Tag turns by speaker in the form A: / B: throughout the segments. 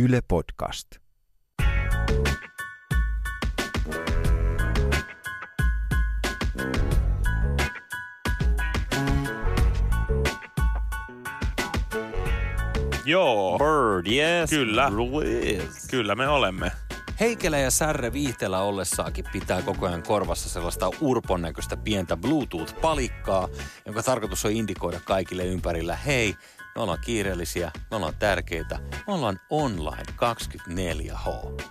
A: Yle Podcast.
B: Joo,
C: Bird, yes.
B: Kyllä.
C: Yes.
B: kyllä me olemme.
C: Heikelä ja Särre viihteellä ollessaakin pitää koko ajan korvassa sellaista urpon näköistä pientä Bluetooth-palikkaa, jonka tarkoitus on indikoida kaikille ympärillä, hei, me ollaan kiireellisiä, me ollaan tärkeitä, me ollaan online 24H.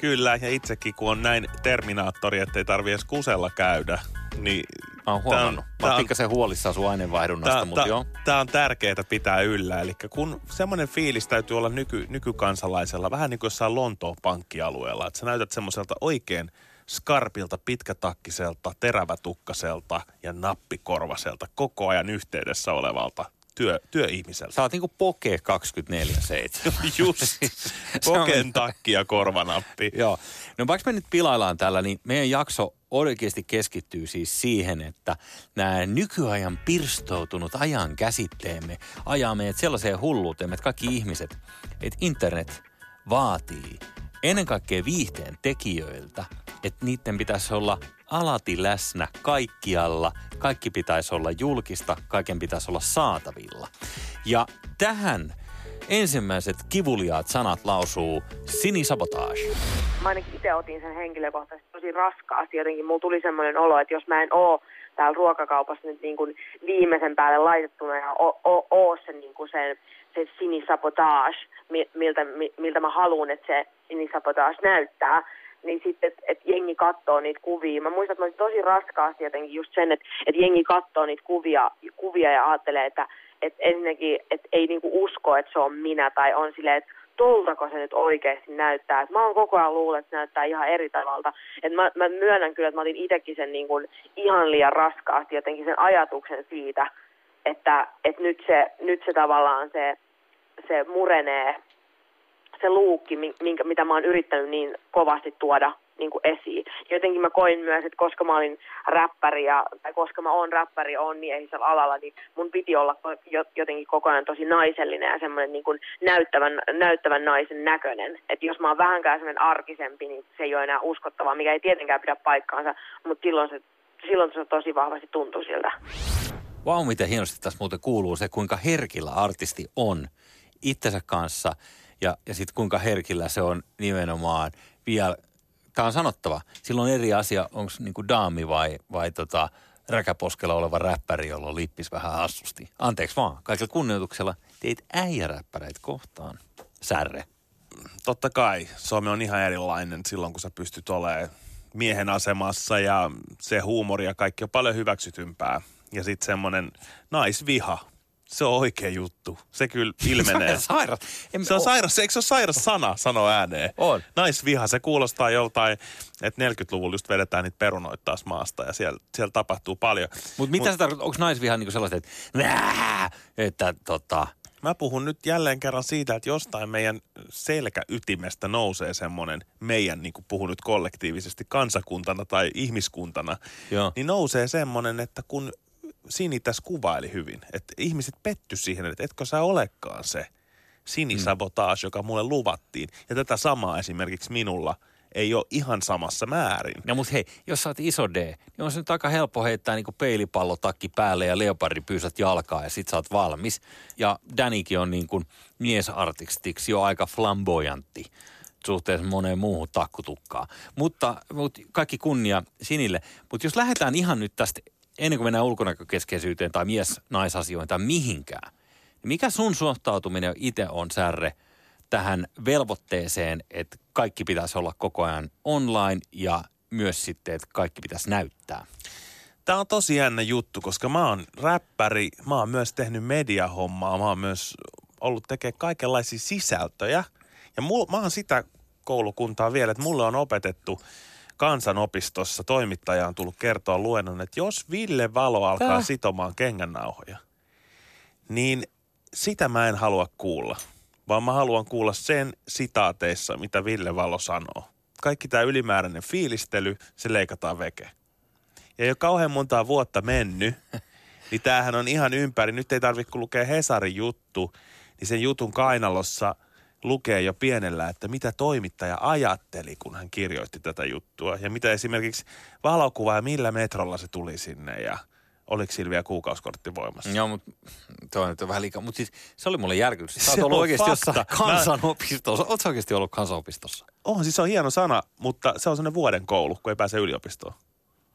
B: Kyllä, ja itsekin kun on näin Terminaattori, ettei tarvi edes kusella käydä, niin...
C: Mä oon
B: tää on-
C: huomannut. Mä
B: tää
C: oon pikkasen huolissaan sun aineenvaihdunnasta, mutta joo.
B: Tämä on tärkeää pitää yllä. Eli kun semmoinen fiilis täytyy olla nyky, nykykansalaisella, vähän niin kuin jossain Lontoon pankkialueella, että sä näytät semmoiselta oikein skarpilta, pitkätakkiselta, terävätukkaselta ja nappikorvaselta koko ajan yhteydessä olevalta työ, työihmiseltä.
C: Sä oot niinku Poke 24-7.
B: Just, poken takki ja korvanappi.
C: Joo. No vaikka me nyt pilaillaan tällä, niin meidän jakso oikeasti keskittyy siis siihen, että nämä nykyajan pirstoutunut ajan käsitteemme ajaa meidät sellaiseen hulluuteen, että kaikki ihmiset, että internet vaatii ennen kaikkea viihteen tekijöiltä, että niiden pitäisi olla alati läsnä kaikkialla, kaikki pitäisi olla julkista, kaiken pitäisi olla saatavilla. Ja tähän ensimmäiset kivuliaat sanat lausuu Sini Sabotage.
D: mä ainakin itse otin sen henkilökohtaisesti tosi raskaasti. Jotenkin mulla tuli semmoinen olo, että jos mä en oo täällä ruokakaupassa nyt niin kuin viimeisen päälle laitettuna ja oo, oo, oo se, niin kuin sen, se sinisabotage, mi- miltä, mi- miltä mä haluan, että se sinisabotage näyttää, niin sitten, että et jengi katsoo niitä kuvia. Mä muistan, että mä olisin tosi raskaasti jotenkin just sen, että et jengi katsoo niitä kuvia, kuvia ja ajattelee, että et ensinnäkin, että ei niinku usko, että se on minä, tai on silleen, että toltako se nyt oikeasti näyttää. Et mä oon koko ajan luullut, että se näyttää ihan eri tavalta. Et mä, mä myönnän kyllä, että mä otin itsekin sen niin kuin ihan liian raskaasti jotenkin sen ajatuksen siitä, että, että nyt, se, nyt se tavallaan se, se murenee, se luukki, mi- minkä, mitä mä oon yrittänyt niin kovasti tuoda niin kuin esiin. Jotenkin mä koin myös, että koska mä olin räppäri ja, tai koska mä oon räppäri ja oon miehisellä alalla, niin mun piti olla jotenkin koko ajan tosi naisellinen ja semmoinen niin kuin näyttävän, näyttävän naisen näköinen. Että jos mä oon vähänkään semmoinen arkisempi, niin se ei ole enää uskottavaa, mikä ei tietenkään pidä paikkaansa, mutta silloin se, silloin se tosi vahvasti tuntuu siltä.
C: Vau, wow, miten hienosti tässä muuten kuuluu se, kuinka herkillä artisti on itsensä kanssa ja, ja sitten kuinka herkillä se on nimenomaan vielä, tämä on sanottava, silloin eri asia, onko niinku daami vai, vai tota, räkäposkella oleva räppäri, jolla lippis vähän hassusti. Anteeksi vaan, kaikilla kunnioituksella teit äijäräppäreitä kohtaan. Särre.
B: totta kai Suomi on ihan erilainen silloin, kun sä pystyt olemaan miehen asemassa ja se huumori ja kaikki on paljon hyväksytympää. Ja sitten semmoinen naisviha, se on oikea juttu. Se kyllä ilmenee.
C: Sairas. En,
B: Se on sairas, eikö se ole sairas sana sanoa ääneen?
C: On.
B: Naisviha, se kuulostaa joltain, että 40-luvulla just vedetään niitä perunoita taas maasta ja siellä, siellä tapahtuu paljon.
C: Mutta mitä se tarkoittaa? Onko naisviha niinku sellaista, että, Nää! että tota,
B: Mä puhun nyt jälleen kerran siitä, että jostain meidän selkäytimestä nousee semmoinen, meidän, niin kuin puhun nyt kollektiivisesti, kansakuntana tai ihmiskuntana,
C: Joo.
B: niin nousee semmoinen, että kun Sini tässä kuvaili hyvin, että ihmiset petty siihen, että etkö sä olekaan se sinisabotage, joka mulle luvattiin. Ja tätä samaa esimerkiksi minulla ei ole ihan samassa määrin.
C: No mut hei, jos sä oot iso D, niin on se nyt aika helppo heittää niinku peilipallotakki päälle ja leopardipyysät jalkaa ja sit sä oot valmis. Ja Danikin on niin kuin miesartistiksi jo aika flamboyantti suhteessa moneen muuhun takkutukkaan. Mutta, mutta kaikki kunnia Sinille. Mutta jos lähdetään ihan nyt tästä, ennen kuin mennään ulkonäkökeskeisyyteen tai mies-naisasioihin tai mihinkään, niin mikä sun suhtautuminen itse on, Särre, tähän velvoitteeseen, että kaikki pitäisi olla koko ajan online ja myös sitten, että kaikki pitäisi näyttää.
B: Tämä on tosi jännä juttu, koska mä oon räppäri, mä oon myös tehnyt mediahommaa, mä oon myös ollut tekemään kaikenlaisia sisältöjä. Ja mul, mä oon sitä koulukuntaa vielä, että mulle on opetettu kansanopistossa, toimittaja on tullut kertoa luennon, että jos Ville Valo alkaa
C: Tää?
B: sitomaan kengännauhoja, niin sitä mä en halua kuulla, vaan mä haluan kuulla sen sitaateissa, mitä Ville Valo sanoo. Kaikki tämä ylimääräinen fiilistely, se leikataan veke. Ja jo kauhean montaa vuotta mennyt, niin tämähän on ihan ympäri. Nyt ei tarvitse lukea Hesarin juttu, niin sen jutun kainalossa lukee jo pienellä, että mitä toimittaja ajatteli, kun hän kirjoitti tätä juttua. Ja mitä esimerkiksi valokuva ja millä metrolla se tuli sinne ja oliko sillä vielä kuukausikortti voimassa.
C: Joo, mutta toi nyt on vähän liikaa. Mutta siis se oli mulle järkytys. Sä
B: Se
C: oot ollut
B: on
C: oikeasti
B: fakta.
C: jossain kansanopistossa. Ootko oikeasti ollut kansanopistossa?
B: On, siis se on hieno sana, mutta se on sellainen vuoden koulu, kun ei pääse yliopistoon.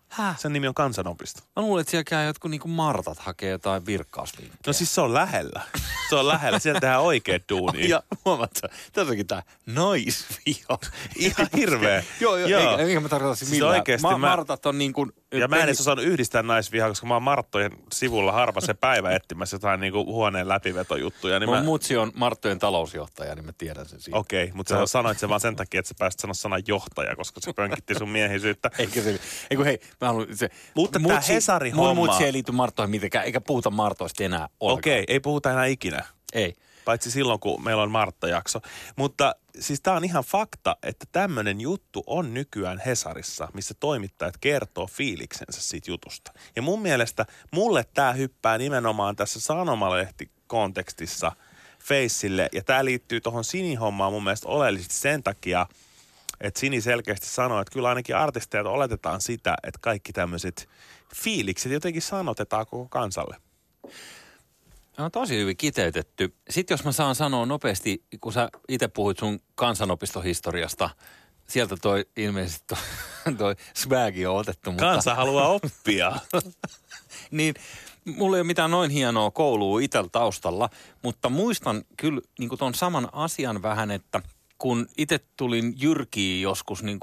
C: Häh?
B: Sen nimi on kansanopisto.
C: Mä luulen, että siellä käy jotkut niinku Martat hakee jotain virkkauslinkkejä.
B: No siis se on lähellä. Se on lähellä. Sieltä tehdään oikeat duunia.
C: Ja huomaat sä, tässä onkin tää naisviha.
B: Ihan hirveä.
C: joo, joo,
B: Joo.
C: Eikä, eikä mä tarkoita siis millään.
B: oikeesti
C: Ma-
B: mä-
C: Martat on niin kuin...
B: Ja mä en edes osannut yhdistää naisvihaa, koska mä oon Marttojen sivulla harva se päivä etsimässä jotain niinku huoneen läpivetojuttuja. Niin
C: Mun
B: mä...
C: mutsi on Marttojen talousjohtaja, niin mä tiedän sen siitä.
B: Okei, okay, mutta sä sanoit sen vaan sen takia, että sä pääsit sanoa sanan johtaja, koska se pönkitti sun miehisyyttä.
C: Eikä se, eiku hei, mä haluan se...
B: Mutta tää Hesari-homma-
C: Mun mutsi ei liity Marttoihin mitenkään, eikä puhuta Martoista enää ollenkaan.
B: Okei, okay, ei puhuta enää ikinä.
C: Ei.
B: Paitsi silloin, kun meillä on Martta-jakso. Mutta siis tämä on ihan fakta, että tämmöinen juttu on nykyään Hesarissa, missä toimittajat kertoo fiiliksensä siitä jutusta. Ja mun mielestä mulle tämä hyppää nimenomaan tässä sanomalehti-kontekstissa Faceille. Ja tämä liittyy tuohon Sini-hommaan mun mielestä oleellisesti sen takia, että Sini selkeästi sanoi, että kyllä ainakin artisteilta oletetaan sitä, että kaikki tämmöiset fiilikset jotenkin sanotetaan koko kansalle.
C: On tosi hyvin kiteytetty. Sitten jos mä saan sanoa nopeasti, kun sä itse puhuit sun kansanopistohistoriasta, sieltä toi ilmeisesti toi, toi swagi on otettu. Mutta,
B: Kansa haluaa oppia.
C: niin mulla ei ole mitään noin hienoa koulua itsellä taustalla, mutta muistan kyllä niin ton saman asian vähän, että kun itse tulin Jyrkiin joskus niin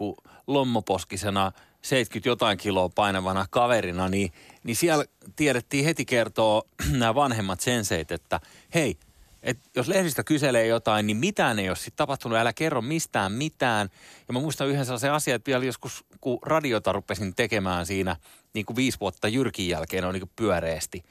C: lommoposkisena 70 jotain kiloa painavana kaverina, niin, niin siellä tiedettiin heti kertoa nämä vanhemmat senseit, että hei, et jos lehdistä kyselee jotain, niin mitään ei ole sitten tapahtunut, älä kerro mistään mitään. Ja mä muistan yhden sellaisen asian, että vielä joskus, kun radiota rupesin tekemään siinä niin kuin viisi vuotta Jyrkin jälkeen on niin kuin pyöreästi,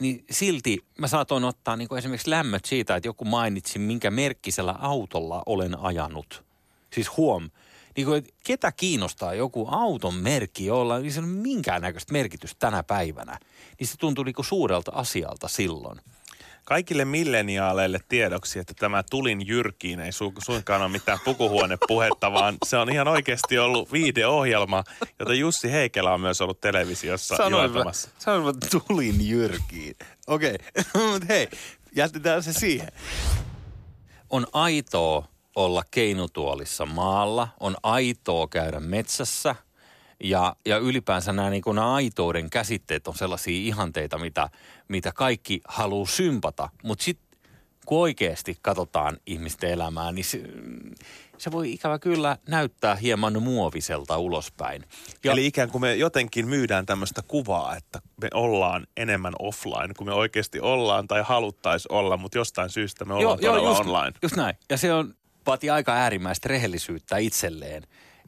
C: niin silti mä saatoin ottaa niin kuin esimerkiksi lämmöt siitä, että joku mainitsi, minkä merkkisellä autolla olen ajanut. Siis huom, niin kuin, että ketä kiinnostaa joku auton merkki, jolla ei ole minkäännäköistä merkitystä tänä päivänä. Niin se tuntui niin kuin suurelta asialta silloin.
B: Kaikille milleniaaleille tiedoksi, että tämä Tulin Jyrkiin ei su- suinkaan ole mitään pukuhuonepuhetta, vaan se on ihan oikeasti ollut viideohjelma, jota Jussi Heikelä on myös ollut televisiossa juontamassa.
C: mä tulin Jyrkiin. Okei, okay. mutta hei, jätetään se siihen. On aitoa olla keinutuolissa maalla, on aitoa käydä metsässä ja, ja ylipäänsä nämä, niin nämä aitouden käsitteet on sellaisia ihanteita, mitä, mitä kaikki haluaa sympata, mutta sitten kun oikeasti katsotaan ihmisten elämää, niin se, se voi ikävä kyllä näyttää hieman muoviselta ulospäin.
B: Ja Eli ikään kuin me jotenkin myydään tämmöistä kuvaa, että me ollaan enemmän offline kuin me oikeasti ollaan tai haluttaisiin olla, mutta jostain syystä me ollaan todella
C: just,
B: online.
C: Just näin. Ja se on, vaatii aika äärimmäistä rehellisyyttä itselleen,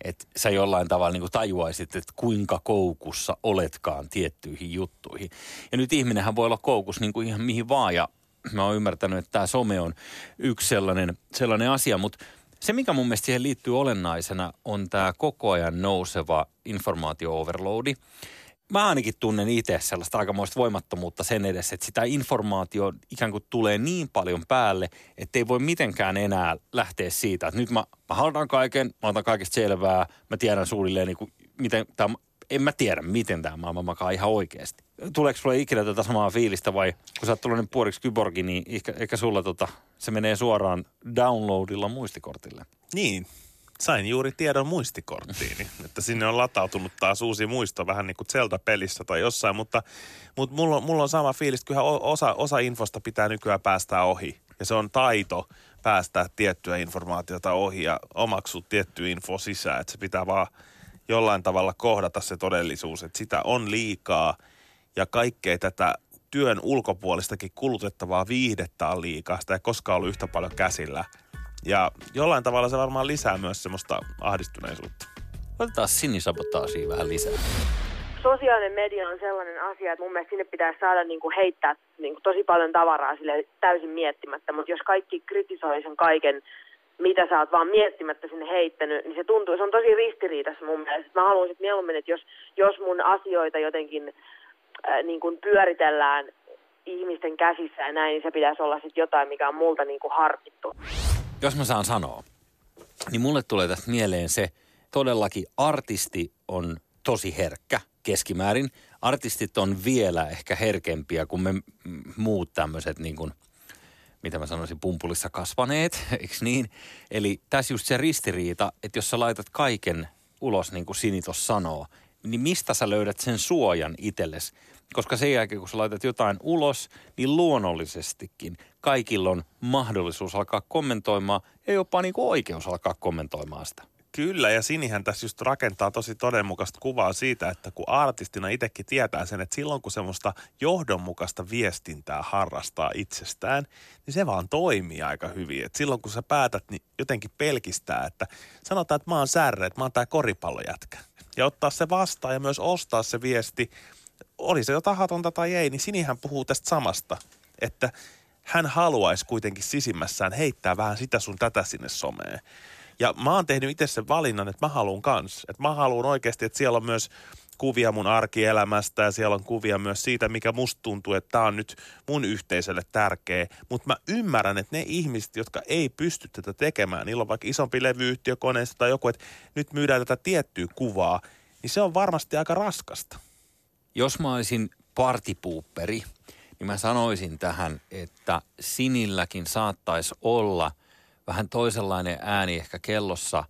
C: että sä jollain tavalla niin tajuaisit, että kuinka koukussa oletkaan tiettyihin juttuihin. Ja nyt ihminenhän voi olla koukus niin kuin ihan mihin vaan, ja mä oon ymmärtänyt, että tämä some on yksi sellainen, sellainen asia, mutta se, mikä mun mielestä siihen liittyy olennaisena, on tämä koko ajan nouseva informaatio-overloadi. Mä ainakin tunnen itse sellaista aikamoista voimattomuutta sen edessä, että sitä informaatio ikään kuin tulee niin paljon päälle, että ei voi mitenkään enää lähteä siitä, että nyt mä, mä haudan kaiken, mä otan kaikesta selvää, mä tiedän suunnilleen, niin kuin, miten tämä, en mä tiedä, miten tämä maailma makaa ihan oikeasti. Tuleeko sulle ikinä tätä samaa fiilistä vai kun sä oot tuollainen puoliksi kyborgi, niin ehkä, ehkä sulla tota, se menee suoraan downloadilla muistikortille?
B: Niin, sain juuri tiedon muistikorttiini, että sinne on latautunut taas uusi muisto vähän niin kuin Zelda-pelissä tai jossain, mutta, mutta mulla, on, mulla on sama fiilis, kyllähän osa, osa infosta pitää nykyään päästää ohi. Ja se on taito päästää tiettyä informaatiota ohi ja omaksua tiettyä info sisään, että se pitää vaan jollain tavalla kohdata se todellisuus, että sitä on liikaa ja kaikkea tätä työn ulkopuolistakin kulutettavaa viihdettä on liikaa. Sitä ei koskaan ollut yhtä paljon käsillä. Ja jollain tavalla se varmaan lisää myös semmoista ahdistuneisuutta.
C: Otetaan sinisabotaasia vähän lisää.
D: Sosiaalinen media on sellainen asia, että mun mielestä sinne pitäisi saada niin kuin heittää niin kuin tosi paljon tavaraa sille täysin miettimättä, mutta jos kaikki kritisoi sen kaiken, mitä sä oot vaan miettimättä sinne heittänyt, niin se tuntuu, se on tosi ristiriidassa mun mielestä. Mä haluaisin mieluummin, että jos, jos mun asioita jotenkin äh, niin kuin pyöritellään ihmisten käsissä ja näin, niin se pitäisi olla sitten jotain, mikä on multa niin kuin harkittu.
C: Jos mä saan sanoa, niin mulle tulee tästä mieleen se, todellakin artisti on tosi herkkä keskimäärin. Artistit on vielä ehkä herkempiä kuin me muut tämmöiset niin kuin, mitä mä sanoisin, pumpulissa kasvaneet, eikö niin? Eli tässä just se ristiriita, että jos sä laitat kaiken ulos, niin kuin Sini sanoo, niin mistä sä löydät sen suojan itsellesi? Koska sen jälkeen, kun sä laitat jotain ulos, niin luonnollisestikin kaikilla on mahdollisuus alkaa kommentoimaan ja jopa niin kuin oikeus alkaa kommentoimaan sitä.
B: Kyllä, ja Sinihän tässä just rakentaa tosi todenmukaista kuvaa siitä, että kun artistina itsekin tietää sen, että silloin kun semmoista johdonmukaista viestintää harrastaa itsestään, niin se vaan toimii aika hyvin. Et silloin kun sä päätät, niin jotenkin pelkistää, että sanotaan, että mä oon särre, että mä oon tää koripallojätkä. Ja ottaa se vastaan ja myös ostaa se viesti, oli se jo tahatonta tai ei, niin Sinihän puhuu tästä samasta, että hän haluaisi kuitenkin sisimmässään heittää vähän sitä sun tätä sinne someen. Ja mä oon tehnyt itse sen valinnan, että mä haluan kans. Että mä haluan oikeasti, että siellä on myös kuvia mun arkielämästä ja siellä on kuvia myös siitä, mikä musta tuntuu, että tämä on nyt mun yhteisölle tärkeä. Mutta mä ymmärrän, että ne ihmiset, jotka ei pysty tätä tekemään, niillä on vaikka isompi levyyhtiö koneessa tai joku, että nyt myydään tätä tiettyä kuvaa, niin se on varmasti aika raskasta.
C: Jos mä olisin partipuupperi, niin mä sanoisin tähän, että Sinilläkin saattaisi olla – vähän toisenlainen ääni ehkä kellossa,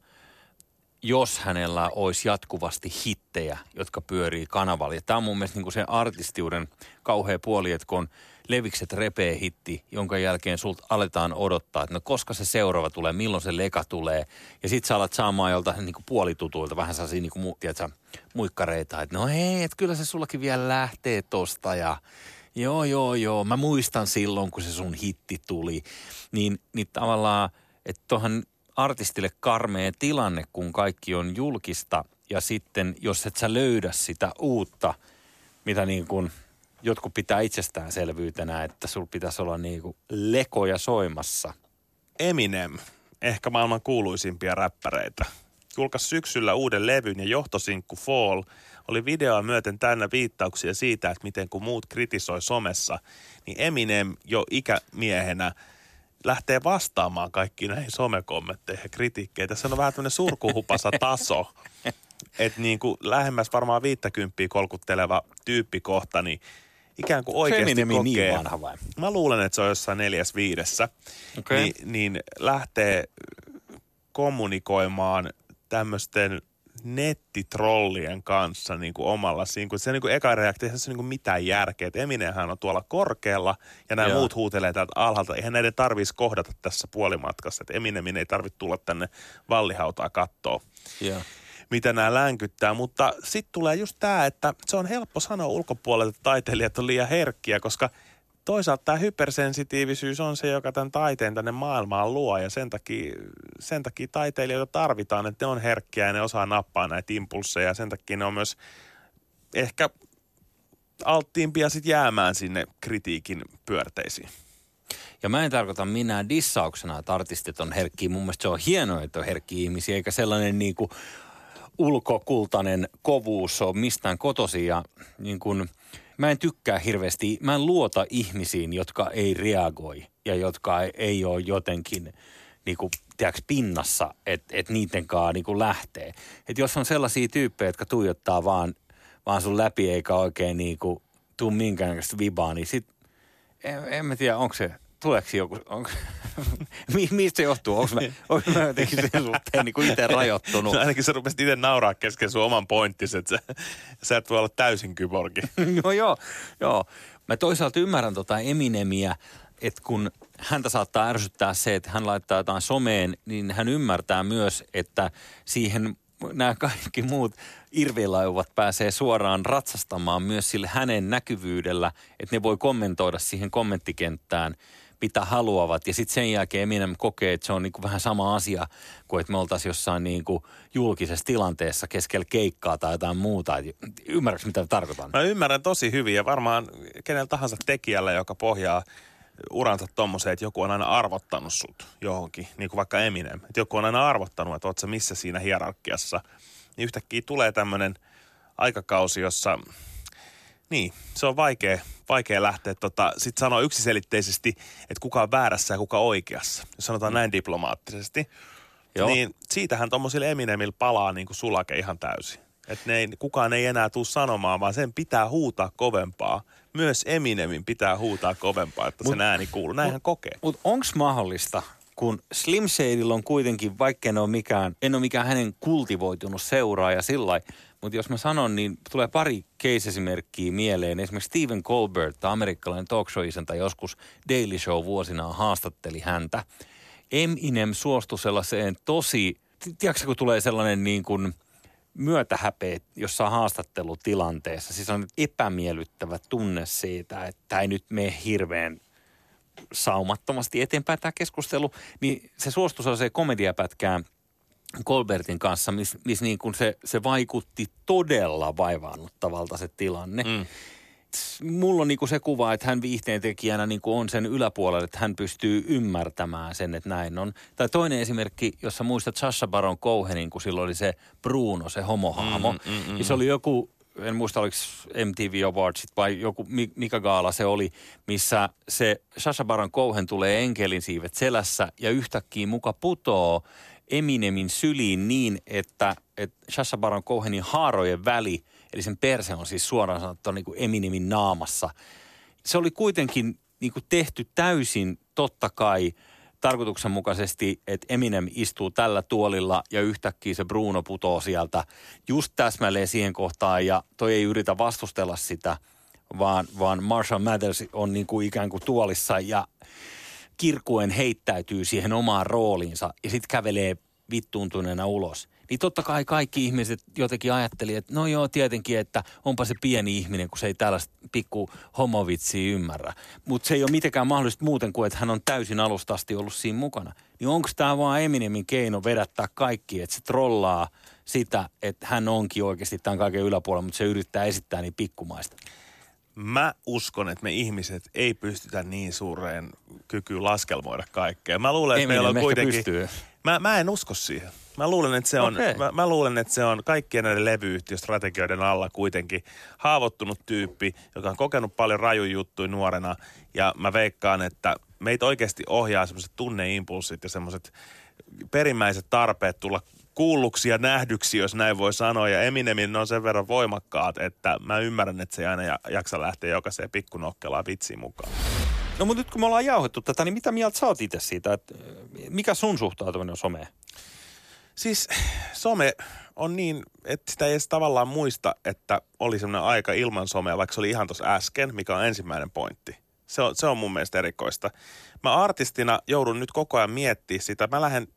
C: jos hänellä olisi jatkuvasti hittejä, jotka pyörii kanavalla. Ja tämä on mun mielestä niin kuin se artistiuden kauhea puoli, että kun Levikset repee hitti, jonka jälkeen sulta aletaan odottaa, että no koska se seuraava tulee, milloin se leka tulee. Ja sit sä alat saamaan joltain niin kuin puolitutuilta vähän sellaisia niin kuin, tiedätkö, muikkareita, että no hei, että kyllä se sullakin vielä lähtee tosta ja joo, joo, joo, mä muistan silloin, kun se sun hitti tuli. Niin, niin tavallaan – että tuohon artistille karmea tilanne, kun kaikki on julkista ja sitten jos et sä löydä sitä uutta, mitä niin kuin jotkut pitää itsestäänselvyytenä, että sul pitäisi olla niin kuin lekoja soimassa.
B: Eminem, ehkä maailman kuuluisimpia räppäreitä. Julkaisi syksyllä uuden levyn ja johtosinkku Fall oli videoa myöten täynnä viittauksia siitä, että miten kun muut kritisoi somessa, niin Eminem jo ikämiehenä – lähtee vastaamaan kaikkiin näihin somekommentteihin ja kritiikkeihin. Tässä on vähän tämmöinen surkuhupasa taso. Että niin kuin lähemmäs varmaan 50 kolkutteleva tyyppikohta, niin ikään kuin oikeasti
C: se
B: kokee.
C: niin vanha vai?
B: Mä luulen, että se on jossain neljäs viidessä. Okay. Niin, niin lähtee kommunikoimaan tämmöisten nettitrollien kanssa niin kuin omalla siinä, kun se niin kuin eka reaktio, ei se niin kuin mitään järkeä. Että Eminenhän on tuolla korkealla ja nämä Joo. muut huutelee täältä alhaalta. Eihän näiden tarvitsisi kohdata tässä puolimatkassa. Että Eminemin ei tarvitse tulla tänne vallihautaa kattoa. Joo mitä nämä länkyttää. Mutta sitten tulee just tämä, että se on helppo sanoa ulkopuolelta, että taiteilijat on liian herkkiä, koska toisaalta tämä hypersensitiivisyys on se, joka tämän taiteen tänne maailmaan luo ja sen takia, sen takia taiteilijoita tarvitaan, että ne on herkkiä ja ne osaa nappaa näitä impulseja ja sen takia ne on myös ehkä alttiimpia sitten jäämään sinne kritiikin pyörteisiin.
C: Ja mä en tarkoita minä dissauksena, että artistit on herkkiä. Mun mielestä se on hienoa, että on herkkiä ihmisiä, eikä sellainen niin kuin ulkokultainen kovuus ole mistään kotosi. Ja niin kuin – mä en tykkää hirveästi, mä en luota ihmisiin, jotka ei reagoi ja jotka ei ole jotenkin niin kuin, tiedätkö, pinnassa, että et niiden kanssa niin lähtee. Et jos on sellaisia tyyppejä, jotka tuijottaa vaan, vaan sun läpi eikä oikein niin kuin, tuu minkäännäköistä vibaa, niin sit en, en mä tiedä, onko se tuleeko joku, onko, mistä se johtuu? Onko mä, onko mä jotenkin sen suhteen niin itse rajoittunut?
B: No ainakin sä rupesit itse nauraa kesken sun oman pointtisi, että sä, sä et voi olla täysin kyborgi.
C: no joo, joo. Mä toisaalta ymmärrän tota Eminemiä, että kun häntä saattaa ärsyttää se, että hän laittaa jotain someen, niin hän ymmärtää myös, että siihen nämä kaikki muut irvilaivat pääsee suoraan ratsastamaan myös sille hänen näkyvyydellä, että ne voi kommentoida siihen kommenttikenttään – mitä haluavat. Ja sitten sen jälkeen Eminem kokee, että se on niinku vähän sama asia kuin että me oltaisiin jossain niinku julkisessa tilanteessa keskellä keikkaa tai jotain muuta. Ymmärrätkö, mitä tarkoitan?
B: Mä ymmärrän tosi hyvin ja varmaan kenellä tahansa tekijällä, joka pohjaa uransa tommoseen, että joku on aina arvottanut sut johonkin, niin kuin vaikka Eminem. Että joku on aina arvottanut, että oot sä missä siinä hierarkiassa. Niin yhtäkkiä tulee tämmöinen aikakausi, jossa Niin, se on vaikea, vaikea lähteä tota, sit sanoa yksiselitteisesti, että kuka on väärässä ja kuka oikeassa, jos sanotaan mm. näin diplomaattisesti. Joo. Niin siitähän tuommoisille Eminemillä palaa niin kuin sulake ihan täysin. Että ne ei, kukaan ei enää tule sanomaan, vaan sen pitää huutaa kovempaa. Myös Eminemin pitää huutaa kovempaa, että mut, sen ääni kuuluu. Näin hän kokee.
C: Mutta onko mahdollista, kun Slim Shadilla on kuitenkin, vaikka en ole mikään, en ole mikään hänen kultivoitunut seuraaja sillä mutta jos mä sanon, niin tulee pari case-esimerkkiä mieleen. Esimerkiksi Stephen Colbert, amerikkalainen talk show joskus Daily Show vuosinaan haastatteli häntä. Eminem suostui sellaiseen tosi, tiedätkö kun tulee sellainen niin kuin myötähäpeä jossain haastattelutilanteessa. Siis on epämiellyttävä tunne siitä, että tämä ei nyt mene hirveän saumattomasti eteenpäin tämä keskustelu, niin se suostui sellaiseen komediapätkään Colbertin kanssa, missä mis niin kuin se, se vaikutti todella vaivaannuttavalta se tilanne. Mm. Mulla on niin kuin se kuva, että hän viihteen tekijänä niin kuin on sen yläpuolella, että hän pystyy ymmärtämään sen, että näin on. Tai toinen esimerkki, jossa muistat Sasha Baron Cohenin, kun silloin oli se Bruno, se homohahmo. Mm, mm, mm, se oli joku en muista oliko MTV Awards vai joku, mikä gaala se oli, missä se Sasha Baron Cohen tulee enkelin siivet selässä ja yhtäkkiä muka putoo Eminemin syliin niin, että, että Sasha Baron Cohenin haarojen väli, eli sen perse on siis suoraan sanottuna niin kuin Eminemin naamassa. Se oli kuitenkin niin kuin tehty täysin totta kai – tarkoituksenmukaisesti, että Eminem istuu tällä tuolilla ja yhtäkkiä se Bruno putoo sieltä just täsmälleen siihen kohtaan ja toi ei yritä vastustella sitä, vaan, vaan Marshall Mathers on niin kuin ikään kuin tuolissa ja kirkuen heittäytyy siihen omaan rooliinsa ja sitten kävelee vittuuntuneena ulos niin totta kai kaikki ihmiset jotenkin ajatteli, että no joo, tietenkin, että onpa se pieni ihminen, kun se ei tällaista pikku homovitsiä ymmärrä. Mutta se ei ole mitenkään mahdollista muuten kuin, että hän on täysin alusta asti ollut siinä mukana. Niin onko tämä vaan Eminemin keino vedättää kaikki, että se trollaa sitä, että hän onkin oikeasti tämän kaiken yläpuolella, mutta se yrittää esittää niin pikkumaista?
B: Mä uskon, että me ihmiset ei pystytä niin suureen kykyyn laskelmoida kaikkea. Mä luulen, että meillä on kuitenkin... Pystyy. Mä, mä en usko siihen. Mä luulen, että se on, okay. mä, mä luulen, että se on kaikkien näiden levyyhtiöstrategioiden alla kuitenkin haavoittunut tyyppi, joka on kokenut paljon raju juttuja nuorena. Ja mä veikkaan, että meitä oikeasti ohjaa semmoiset tunneimpulssit ja semmoiset perimmäiset tarpeet tulla kuulluksi ja nähdyksi, jos näin voi sanoa. Ja Eminemin on sen verran voimakkaat, että mä ymmärrän, että se ei aina jaksa lähteä jokaiseen pikkunokkelaan vitsiin mukaan.
C: No mutta nyt kun me ollaan jauhettu tätä, niin mitä mieltä sä oot itse siitä, että mikä sun suhtautuminen on someen?
B: Siis some on niin, että sitä ei edes tavallaan muista, että oli semmoinen aika ilman somea, vaikka se oli ihan tuossa äsken, mikä on ensimmäinen pointti. Se on, se on mun mielestä erikoista. Mä artistina joudun nyt koko ajan miettimään sitä. Mä lähden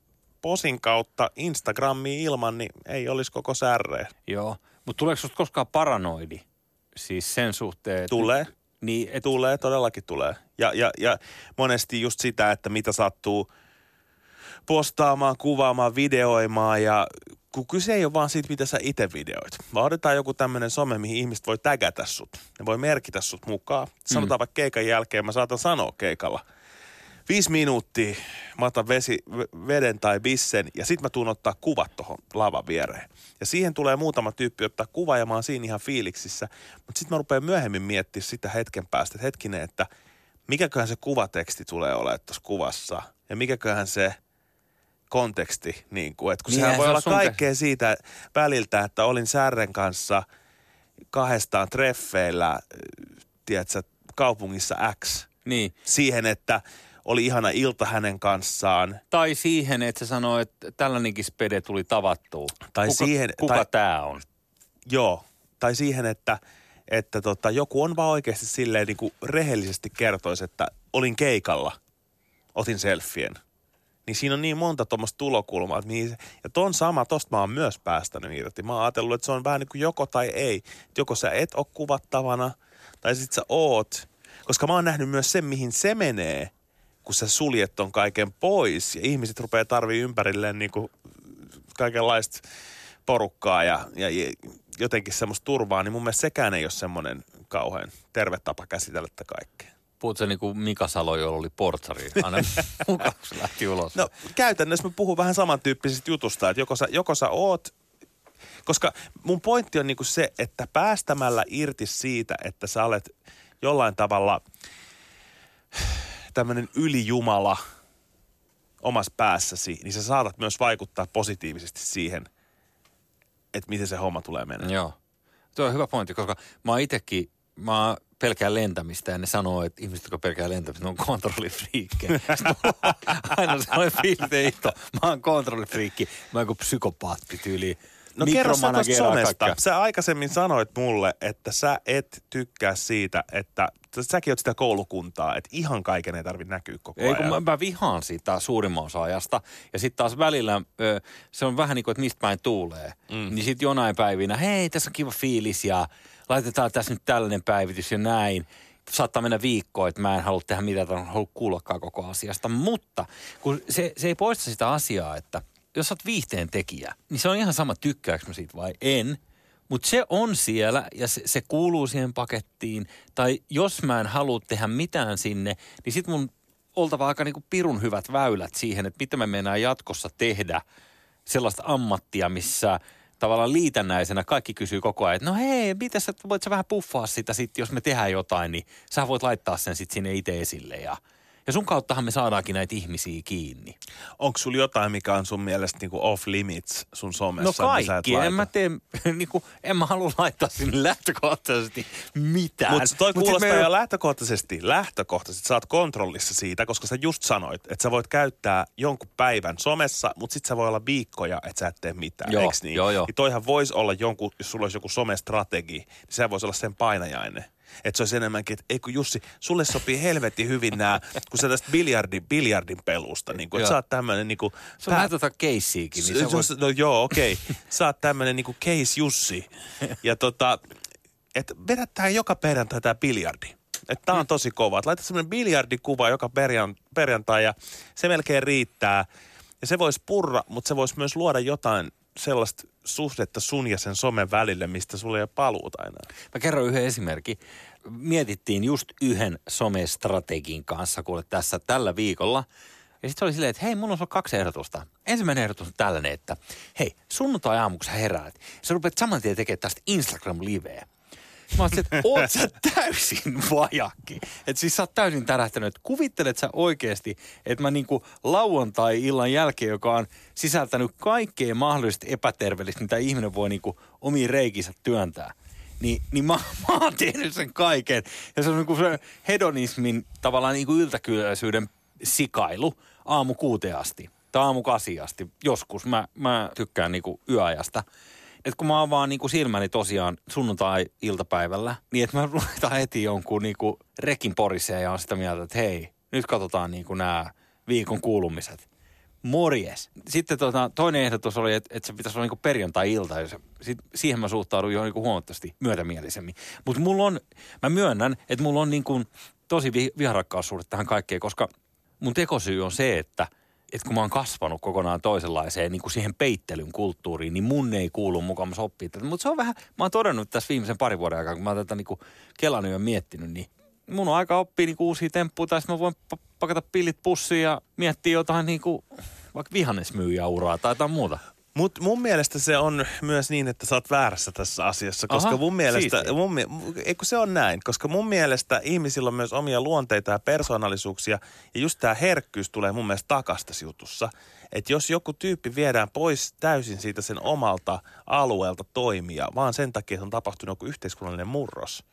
B: posin kautta Instagramiin ilman, niin ei olisi koko särreä.
C: Joo, mutta tuleeko sinusta koskaan paranoidi? Siis sen suhteen, että...
B: Tulee. Niin, et... Tulee, todellakin tulee. Ja, ja, ja monesti just sitä, että mitä sattuu – postaamaan, kuvaamaan, videoimaan ja kun kyse ei ole vaan siitä, mitä sä itse videoit. Vaan otetaan joku tämmöinen some, mihin ihmiset voi tägätä sut. Ne voi merkitä sut mukaan. Sanotaan mm. vaikka keikan jälkeen, mä saatan sanoa keikalla. Viisi minuuttia, mä otan vesi, veden tai bissen ja sitten mä tuun ottaa kuvat tuohon lavan viereen. Ja siihen tulee muutama tyyppi ottaa kuva ja mä oon siinä ihan fiiliksissä. Mutta sitten mä rupean myöhemmin miettimään sitä hetken päästä, että hetkinen, että mikäköhän se kuvateksti tulee olemaan tuossa kuvassa. Ja mikäköhän se konteksti, niin kuin, että kun niin sehän voi se olla kaikkea ke... siitä väliltä, että olin Särren kanssa kahdestaan treffeillä, tiedätkö, kaupungissa X.
C: Niin.
B: Siihen, että oli ihana ilta hänen kanssaan.
C: Tai siihen, että se sanoi, että tällainenkin spede tuli tavattua. Tai kuka, siihen, kuka tai, tämä on?
B: Joo, tai siihen, että, että tota, joku on vaan oikeasti silleen niin kuin rehellisesti kertoisi, että olin keikalla, otin selfien niin siinä on niin monta tuommoista tulokulmaa. Että mihin ja ton sama, tosta mä oon myös päästänyt irti. Mä oon ajatellut, että se on vähän niin kuin joko tai ei. Että joko sä et ole kuvattavana, tai sit sä oot. Koska mä oon nähnyt myös sen, mihin se menee, kun sä suljet ton kaiken pois. Ja ihmiset rupeaa tarvii ympärilleen niin kuin kaikenlaista porukkaa ja, ja, jotenkin semmoista turvaa, niin mun mielestä sekään ei ole semmoinen kauhean terve tapa käsitellä tätä kaikkea.
C: Puhut se niin kuin Mika Salo, jolla oli portsari aina mukaan, lähti ulos.
B: No käytännössä mä puhun vähän samantyyppisestä jutusta, että joko sä, joko sä oot koska mun pointti on niinku se, että päästämällä irti siitä, että sä olet jollain tavalla tämmöinen ylijumala omassa päässäsi, niin sä saatat myös vaikuttaa positiivisesti siihen, että miten se homma tulee menemään.
C: Joo. Tuo on hyvä pointti, koska mä oon itekin, mä oon pelkään lentämistä ja ne sanoo, että ihmiset, jotka pelkää lentämistä, ne on kontrollifriikkejä. On Aina sellainen fiilis, että mä oon kontrollifriikki, mä oon kuin psykopaatti tyyli.
B: No kerro sä somesta.
C: kaikkea.
B: Sä aikaisemmin sanoit mulle, että sä et tykkää siitä, että säkin oot sitä koulukuntaa, että ihan kaiken ei tarvitse näkyä koko
C: Ei,
B: ajan.
C: kun mä, mä vihaan sitä suurimman osa ajasta. Ja sitten taas välillä ö, se on vähän niin kuin, että mistä päin tuulee. Mm. Niin sitten jonain päivinä, hei, tässä on kiva fiilis ja laitetaan tässä nyt tällainen päivitys ja näin. Saattaa mennä viikkoa, että mä en halua tehdä mitään, en halua kuullakaan koko asiasta. Mutta kun se, se ei poista sitä asiaa, että jos sä oot viihteen tekijä, niin se on ihan sama tykkääkö mä siitä vai en. Mutta se on siellä ja se, se kuuluu siihen pakettiin. Tai jos mä en halua tehdä mitään sinne, niin sit mun oltava aika niinku pirun hyvät väylät siihen, että mitä me mennään jatkossa tehdä sellaista ammattia, missä tavallaan liitännäisenä kaikki kysyy koko ajan, että no hei, mitä sä, voit sä vähän puffaa sitä sitten, jos me tehdään jotain, niin sä voit laittaa sen sitten sinne itse esille ja ja sun kauttahan me saadaankin näitä ihmisiä kiinni.
B: Onko sulla jotain, mikä on sun mielestä niinku off limits sun somessa?
C: No kaikki. En mä tee, niin kuin, en mä halua laittaa sinne lähtökohtaisesti mitään.
B: Mutta toi
C: Mut
B: kuulostaa
C: me-
B: jo lähtökohtaisesti, lähtökohtaisesti sä oot kontrollissa siitä, koska sä just sanoit, että sä voit käyttää jonkun päivän somessa, mutta sit sä voi olla viikkoja, että sä et tee mitään,
C: Joo,
B: eiks niin?
C: joo, joo.
B: Niin toihan voisi olla jonkun, jos sulla olisi joku somestrategi, niin se voisi olla sen painajainen. Että se olisi enemmänkin, että ei kun Jussi, sulle sopii helvetti hyvin nämä, kun sä tästä biljardin, biljardin pelusta, niin kuin, että sä oot tämmöinen niin kuin,
C: Se on vähän tota keissiäkin. Niin
B: niin
C: se voi...
B: No joo, okei. Okay. Sä oot tämmönen niinku case Jussi. Ja tota, että vedättää joka perjantai tää biljardi. Että tää on tosi kova. Et laita semmonen biljardikuva joka perjan, perjantai ja se melkein riittää. Ja se voisi purra, mutta se voisi myös luoda jotain sellaista suhdetta sun ja sen somen välille, mistä sulla ei paluuta enää.
C: Mä kerron yhden esimerkin. Mietittiin just yhden somestrategin kanssa, kuule tässä tällä viikolla. Ja sitten se oli silleen, että hei, mulla on kaksi ehdotusta. Ensimmäinen ehdotus on tällainen, että hei, sunnuntai aamuksi sä heräät. Sä rupeat saman tien tekemään tästä Instagram-liveä. Mä oon että oot sä täysin vajakki. Että siis sä oot täysin tärähtänyt. Että Kuvittelet sä oikeasti, että mä niinku lauantai-illan jälkeen, joka on sisältänyt kaikkea mahdollisesti epäterveellistä, mitä ihminen voi niinku omiin reikinsä työntää. Niin, niin mä, mä oon tehnyt sen kaiken. Ja se on niinku se hedonismin tavallaan niinku yltäkylläisyyden sikailu aamu kuuteen asti. Tai aamu asti. Joskus. Mä, mä tykkään niinku yöajasta että kun mä avaan niinku silmäni tosiaan sunnuntai-iltapäivällä, niin että mä laitan heti jonkun niinku rekin poriseen ja on sitä mieltä, että hei, nyt katsotaan niinku nämä viikon kuulumiset. Morjes. Sitten tota, toinen ehdotus oli, että, että se pitäisi olla niinku perjantai-ilta. Ja se, sit, siihen mä suhtaudun jo niinku huomattavasti myötämielisemmin. Mutta mulla on, mä myönnän, että mulla on niinku tosi vi, viharakkaussuhde tähän kaikkeen, koska mun tekosyy on se, että – että kun mä oon kasvanut kokonaan toisenlaiseen niin kuin siihen peittelyn kulttuuriin, niin mun ei kuulu mukaan oppia tätä. Mutta se on vähän, mä oon todennut tässä viimeisen parin vuoden aikana, kun mä oon tätä niin kuin kelannut ja miettinyt, niin mun on aika oppia niin kuin uusia temppuja, tai mä voin pa- pakata pillit pussiin ja miettiä jotain niin kuin, vaikka vihannesmyyjäuraa tai jotain muuta.
B: Mutta mun mielestä se on myös niin, että sä oot väärässä tässä asiassa, koska
C: Aha,
B: mun mielestä, mun, eikö se on näin, koska mun mielestä ihmisillä on myös omia luonteita ja persoonallisuuksia, ja just tämä herkkyys tulee mun mielestä takas tässä jutussa. Että jos joku tyyppi viedään pois täysin siitä sen omalta alueelta toimia, vaan sen takia, että on tapahtunut joku yhteiskunnallinen murros,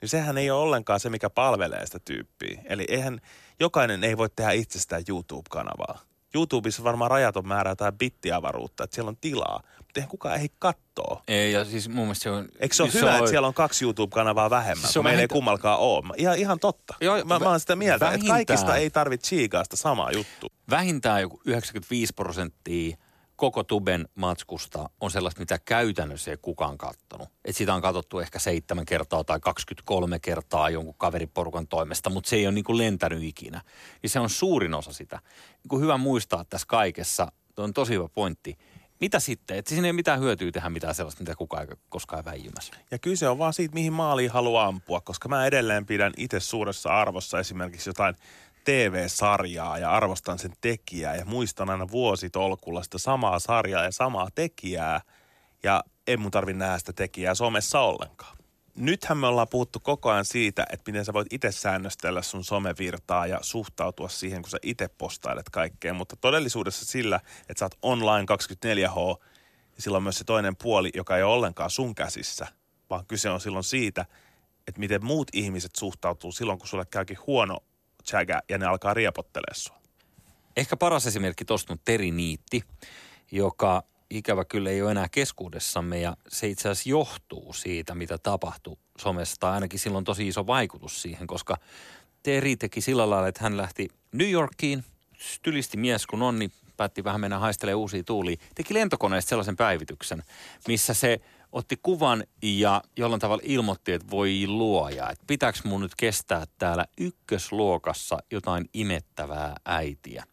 B: niin sehän ei ole ollenkaan se, mikä palvelee sitä tyyppiä. Eli eihän, jokainen ei voi tehdä itsestään YouTube-kanavaa. YouTubessa varmaan rajaton määrä jotain bittiavaruutta, että siellä on tilaa, mutta eihän kukaan ei kattoo.
C: Ei, ja siis mun mielestä se on...
B: Eikö se ole
C: siis
B: hyvä, että siellä on kaksi YouTube-kanavaa vähemmän,
C: se on
B: meillä ei
C: vähintään-
B: kummalkaan ole? Ihan, ihan totta.
C: Joo,
B: mä, mä oon sitä mieltä, että
C: vähintään-
B: kaikista ei tarvitse chiikaa sitä samaa juttua.
C: vähintään joku 95 prosenttia koko tuben matskusta on sellaista, mitä käytännössä ei kukaan kattonut. Et sitä on katsottu ehkä seitsemän kertaa tai 23 kertaa jonkun kaveriporukan toimesta, mutta se ei ole niinku lentänyt ikinä. Ja se on suurin osa sitä. Niinku hyvä muistaa tässä kaikessa, tuo on tosi hyvä pointti. Mitä sitten? Että siinä ei mitään hyötyä tehdä mitään sellaista, mitä kukaan ei koskaan väijymässä.
B: Ja kyse on vaan siitä, mihin maaliin haluaa ampua, koska mä edelleen pidän itse suuressa arvossa esimerkiksi jotain TV-sarjaa ja arvostan sen tekijää ja muistan aina vuositolkulla sitä samaa sarjaa ja samaa tekijää. Ja ei mun tarvi nähdä sitä tekijää somessa ollenkaan. Nythän me ollaan puhuttu koko ajan siitä, että miten sä voit itse säännöstellä sun somevirtaa ja suhtautua siihen, kun sä itse postailet kaikkea. Mutta todellisuudessa sillä, että sä oot online 24H, ja sillä on myös se toinen puoli, joka ei ole ollenkaan sun käsissä, vaan kyse on silloin siitä, että miten muut ihmiset suhtautuu silloin, kun sulle käykin huono chaga ja ne alkaa riepottelemaan sua.
C: Ehkä paras esimerkki tuosta on Teri Niitti, joka ikävä kyllä ei ole enää keskuudessamme ja se itse asiassa johtuu siitä, mitä tapahtui somessa, tai ainakin silloin tosi iso vaikutus siihen, koska Teri teki sillä lailla, että hän lähti New Yorkiin, stylisti mies kun on, niin päätti vähän mennä haistelemaan uusia tuulia. Teki lentokoneesta sellaisen päivityksen, missä se otti kuvan ja jollain tavalla ilmoitti, että voi luoja, että pitääkö mun nyt kestää täällä ykkösluokassa jotain imettävää äitiä.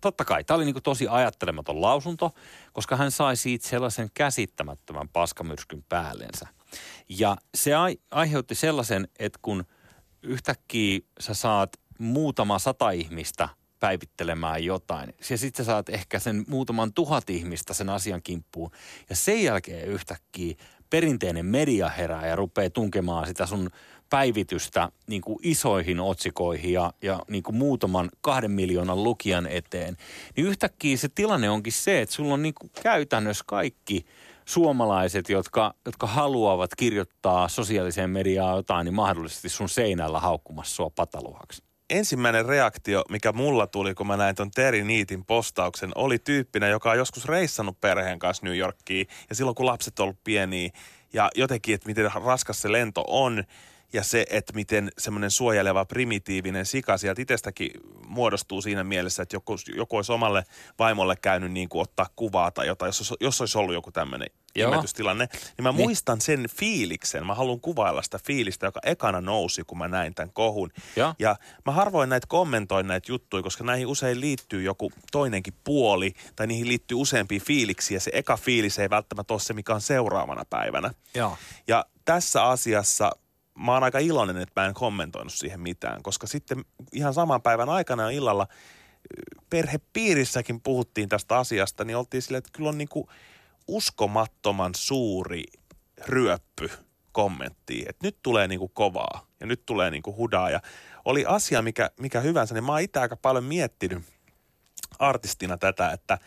C: Totta kai, tämä oli niin tosi ajattelematon lausunto, koska hän sai siitä sellaisen käsittämättömän paskamyrskyn päällensä. Ja se ai- aiheutti sellaisen, että kun yhtäkkiä sä saat muutama sata ihmistä päivittelemään jotain. Ja sitten sä saat ehkä sen muutaman tuhat ihmistä sen asian kimppuun. Ja sen jälkeen yhtäkkiä perinteinen media herää ja rupeaa tunkemaan sitä sun päivitystä niin kuin isoihin otsikoihin ja, ja niin kuin muutaman kahden miljoonan lukijan eteen. Niin yhtäkkiä se tilanne onkin se, että sulla on niin kuin käytännössä kaikki suomalaiset, jotka, jotka haluavat kirjoittaa sosiaaliseen mediaan jotain, niin mahdollisesti sun seinällä haukkumassa sua pataluhaksi
B: ensimmäinen reaktio, mikä mulla tuli, kun mä näin ton Terry Niitin postauksen, oli tyyppinä, joka on joskus reissannut perheen kanssa New Yorkiin. Ja silloin, kun lapset on ollut pieniä ja jotenkin, että miten raskas se lento on ja se, että miten semmoinen suojeleva primitiivinen sika sieltä itsestäkin muodostuu siinä mielessä, että joku, joku olisi omalle vaimolle käynyt niin kuin ottaa kuvaa tai jotain, jos, jos olisi ollut joku tämmöinen imetystilanne. Niin mä niin. muistan sen fiiliksen, mä haluan kuvailla sitä fiilistä, joka ekana nousi, kun mä näin tämän kohun. Ja, ja mä harvoin näitä kommentoin näitä juttuja, koska näihin usein liittyy joku toinenkin puoli, tai niihin liittyy useampia fiiliksiä. Se eka fiilis ei välttämättä ole se, mikä on seuraavana päivänä.
C: Ja,
B: ja tässä asiassa mä oon aika iloinen, että mä en kommentoinut siihen mitään, koska sitten ihan saman päivän aikana illalla perhepiirissäkin puhuttiin tästä asiasta, niin oltiin silleen, että kyllä on niin kuin uskomattoman suuri ryöppy kommenttiin, että nyt tulee niin kuin kovaa ja nyt tulee niin kuin hudaa. Ja oli asia, mikä, mikä hyvänsä, niin mä oon itse aika paljon miettinyt artistina tätä, että,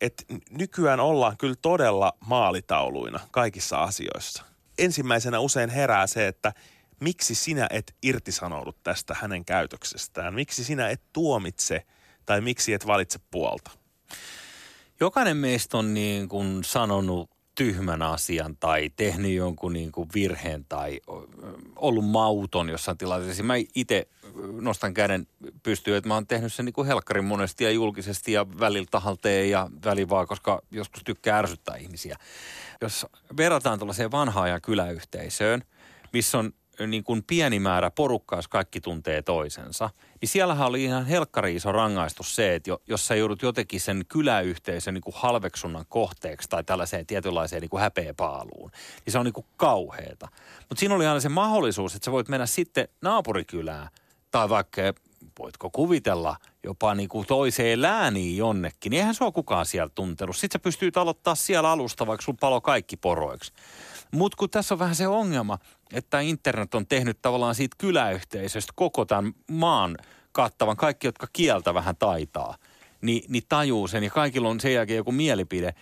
B: että nykyään ollaan kyllä todella maalitauluina kaikissa asioissa – ensimmäisenä usein herää se, että miksi sinä et irtisanoudu tästä hänen käytöksestään? Miksi sinä et tuomitse tai miksi et valitse puolta?
C: Jokainen meistä on niin kuin sanonut tyhmän asian tai tehnyt jonkun niin kuin virheen tai ollut mauton jossain tilanteessa. Mä itse nostan käden pystyyn, että mä oon tehnyt sen niin kuin helkkarin monesti ja julkisesti ja välillä tahalteen ja välillä vaan, koska joskus tykkää ärsyttää ihmisiä. Jos verrataan tuollaiseen vanhaan ja kyläyhteisöön, missä on niin kuin pieni määrä porukkaa, jos kaikki tuntee toisensa, niin siellähän oli ihan helkkari iso rangaistus se, että jos sä joudut jotenkin sen kyläyhteisön niin kuin halveksunnan kohteeksi tai tällaiseen tietynlaiseen niin kuin häpeäpaaluun, niin se on niin kuin kauheeta. Mutta siinä oli aina se mahdollisuus, että sä voit mennä sitten naapurikylään tai vaikka voitko kuvitella jopa niin kuin toiseen lääniin jonnekin, niin eihän sua kukaan siellä tuntenut. Sitten sä pystyy aloittaa siellä alusta, vaikka sun palo kaikki poroiksi. Mutta kun tässä on vähän se ongelma, että internet on tehnyt tavallaan siitä kyläyhteisöstä koko tämän maan kattavan, kaikki, jotka kieltä vähän taitaa, niin, niin tajuu sen ja kaikilla on sen jälkeen joku mielipide.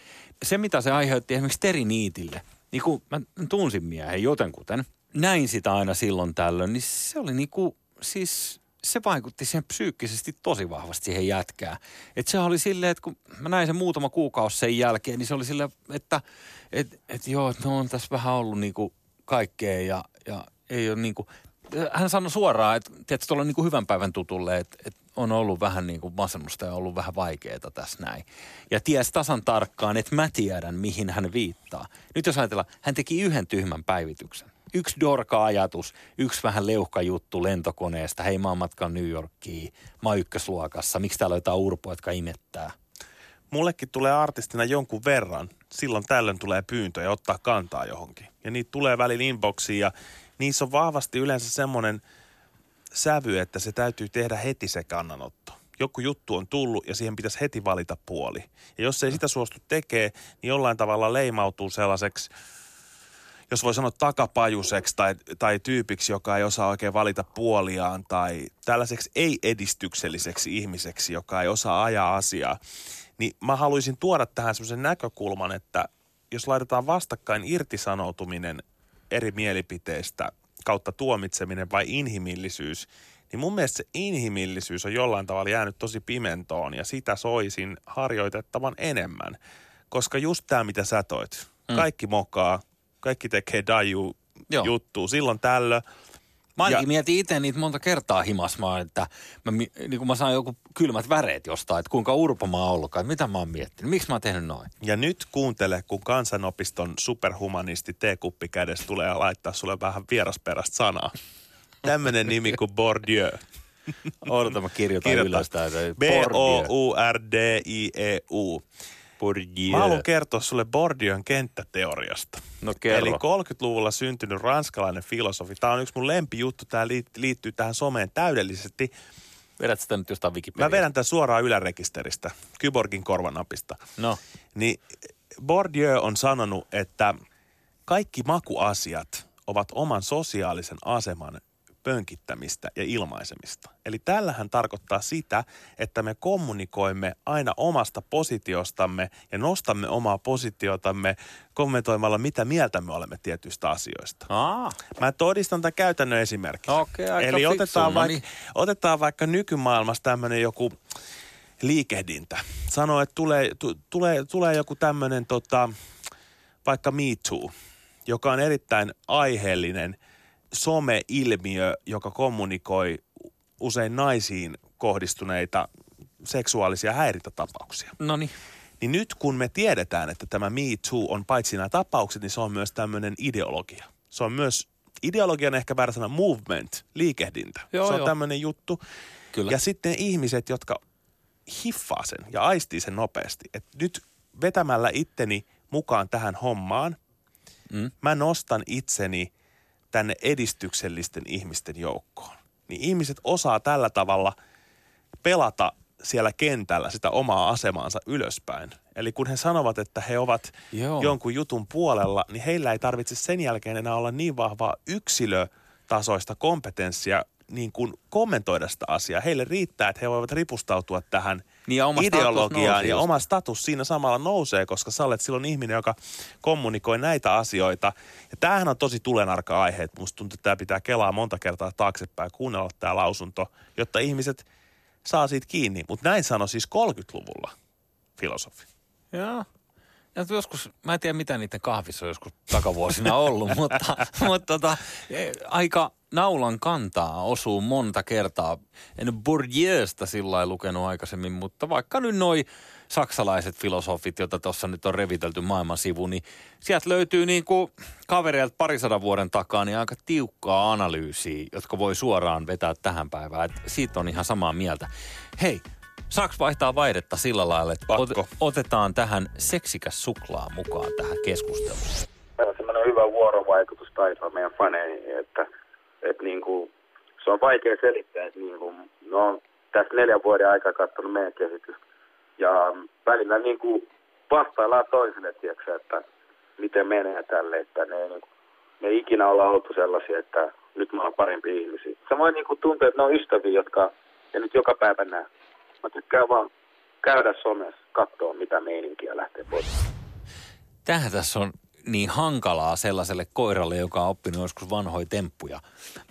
C: Se, mitä se aiheutti esimerkiksi Teri Niitille, niin kun mä tunsin miehen jotenkuten, näin sitä aina silloin tällöin, niin se oli niin kuin, siis se vaikutti siihen psyykkisesti tosi vahvasti siihen jätkään. Että se oli silleen, että kun mä näin sen muutama kuukausi sen jälkeen, niin se oli silleen, että et, et joo, no on tässä vähän ollut niinku kaikkea ja, ja ei ole niinku, hän sanoi suoraan, että tietysti tuolla niinku hyvän päivän tutulle, että, että on ollut vähän niin kuin masennusta ja ollut vähän vaikeaa tässä näin. Ja ties tasan tarkkaan, että mä tiedän, mihin hän viittaa. Nyt jos ajatellaan, hän teki yhden tyhmän päivityksen yksi dorka-ajatus, yksi vähän leuhka juttu lentokoneesta. Hei, mä oon matkan New Yorkiin, mä oon ykkösluokassa. Miksi täällä jotain urpoa, jotka imettää?
B: Mullekin tulee artistina jonkun verran. Silloin tällöin tulee pyyntöjä ottaa kantaa johonkin. Ja niitä tulee välillä inboxiin ja niissä on vahvasti yleensä semmoinen sävy, että se täytyy tehdä heti se kannanotto. joku juttu on tullut ja siihen pitäisi heti valita puoli. Ja jos ei sitä suostu tekee, niin jollain tavalla leimautuu sellaiseksi, jos voi sanoa takapajuseksi tai, tai tyypiksi, joka ei osaa oikein valita puoliaan tai tällaiseksi ei-edistykselliseksi ihmiseksi, joka ei osaa ajaa asiaa, niin mä haluaisin tuoda tähän semmoisen näkökulman, että jos laitetaan vastakkain irtisanoutuminen eri mielipiteistä kautta tuomitseminen vai inhimillisyys, niin mun mielestä se inhimillisyys on jollain tavalla jäänyt tosi pimentoon ja sitä soisin harjoitettavan enemmän. Koska just tämä, mitä sä toit, mm. kaikki mokaa, kaikki tekee daju juttu silloin tällöin.
C: Mä ainakin ja, mietin itse niitä monta kertaa himasmaa, että mä, niin kun mä saan joku kylmät väreet jostain, että kuinka urpo mä oon ollutkaan, että mitä mä oon miettinyt, miksi mä oon tehnyt noin.
B: Ja nyt kuuntele, kun kansanopiston superhumanisti T-kuppi kädessä tulee laittaa sulle vähän vierasperäistä sanaa. Tämmönen nimi kuin Bourdieu.
C: Odota, mä kirjoitan Kirjoita. ylös
B: B-O-U-R-D-I-E-U. Bourdieu. Mä haluan kertoa sulle Bourdieun kenttäteoriasta.
C: No kerro.
B: Eli 30-luvulla syntynyt ranskalainen filosofi. Tämä on yksi mun lempijuttu. Tämä liittyy tähän someen täydellisesti.
C: Vedät sitä nyt jostain Wikipedia?
B: Mä vedän tämän suoraan ylärekisteristä, Kyborgin korvanapista.
C: No.
B: Niin Bourdieu on sanonut, että kaikki makuasiat ovat oman sosiaalisen aseman pönkittämistä ja ilmaisemista. Eli tällähän tarkoittaa sitä, että me kommunikoimme aina omasta positiostamme ja nostamme omaa positiotamme kommentoimalla, mitä mieltä me olemme tietyistä asioista.
C: Aa.
B: Mä todistan tämän käytännön esimerkki.
C: Okay,
B: Eli otetaan, no vaikka, niin. otetaan vaikka nykymaailmassa tämmöinen joku liikehdintä. Sanoo, että tulee, t- tulee, tulee joku tämmöinen tota, vaikka Me Too, joka on erittäin aiheellinen – some-ilmiö, joka kommunikoi usein naisiin kohdistuneita seksuaalisia häirintätapauksia.
C: No
B: Niin nyt kun me tiedetään, että tämä Me Too on paitsi nämä tapaukset, niin se on myös tämmöinen ideologia. Se on myös, ideologian ehkä väärä sana, movement, liikehdintä.
C: Joo,
B: se on tämmöinen juttu.
C: Kyllä.
B: Ja sitten ihmiset, jotka hiffaa sen ja aistii sen nopeasti, että nyt vetämällä itteni mukaan tähän hommaan, mm. mä nostan itseni – tänne edistyksellisten ihmisten joukkoon. Niin ihmiset osaa tällä tavalla pelata siellä kentällä sitä omaa asemaansa ylöspäin. Eli kun he sanovat, että he ovat Joo. jonkun jutun puolella, niin heillä ei tarvitse sen jälkeen enää olla niin vahvaa yksilötasoista kompetenssia niin kuin kommentoida sitä asiaa. Heille riittää, että he voivat ripustautua tähän niin ja ideologiaan ja oma status siinä samalla nousee, koska sä olet silloin ihminen, joka kommunikoi näitä asioita. Ja tämähän on tosi tulenarka aihe, että musta tuntuu, että tämä pitää kelaa monta kertaa taaksepäin ja kuunnella tämä lausunto, jotta ihmiset saa siitä kiinni. Mutta näin sanoi siis 30-luvulla filosofi.
C: Joo. Ja joskus, mä en tiedä mitä niiden kahvissa on joskus takavuosina ollut, mutta, mutta tota, aika naulan kantaa osuu monta kertaa. En Bourdieusta sillä lukenut aikaisemmin, mutta vaikka nyt noi saksalaiset filosofit, joita tuossa nyt on revitelty maailman sivu, niin sieltä löytyy niin kuin kavereilta parisadan vuoden takaa niin aika tiukkaa analyysiä, jotka voi suoraan vetää tähän päivään. Et siitä on ihan samaa mieltä. Hei, Saaks vaihtaa vaihdetta sillä lailla, että ot- otetaan tähän seksikäs suklaa mukaan tähän keskusteluun?
A: Meillä on semmoinen hyvä vuorovaikutustaito meidän faneihin, että, että niin kuin, se on vaikea selittää, että niin kuin, no tässä neljän vuoden aikaa katsonut meidän kehitystä. Ja välillä niin kuin vastaillaan toisille, tiedätkö, että miten menee tälle, että ne, niin kuin, me ei ikinä olla oltu sellaisia, että nyt me ollaan parempi ihmisiä. Samoin niin kuin tuntuu, että ne on ystäviä, jotka ei nyt joka päivä näe. Mä tykkään vaan käydä somessa, katsoa mitä meininkiä lähtee pois.
C: Tähän tässä on niin hankalaa sellaiselle koiralle, joka on oppinut joskus vanhoja temppuja.